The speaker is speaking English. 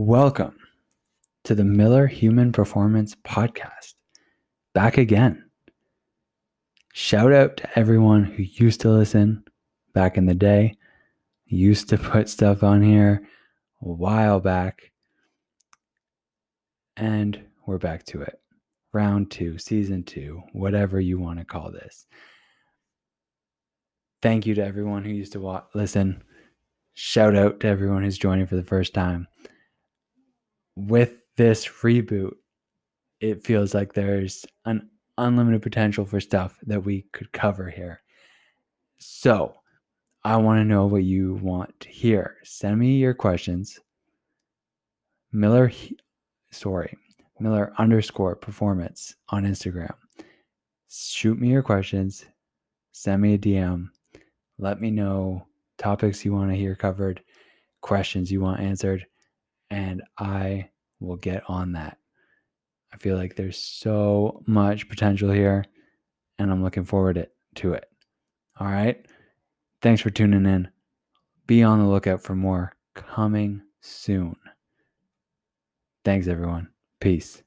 Welcome to the Miller Human Performance Podcast. Back again. Shout out to everyone who used to listen back in the day, used to put stuff on here a while back. And we're back to it. Round two, season two, whatever you want to call this. Thank you to everyone who used to watch, listen. Shout out to everyone who's joining for the first time with this reboot, it feels like there's an unlimited potential for stuff that we could cover here. So, I want to know what you want to hear. Send me your questions. Miller, sorry, Miller underscore performance on Instagram. Shoot me your questions. Send me a DM. Let me know topics you want to hear covered, questions you want answered and I will get on that. I feel like there's so much potential here, and I'm looking forward to it. All right. Thanks for tuning in. Be on the lookout for more coming soon. Thanks, everyone. Peace.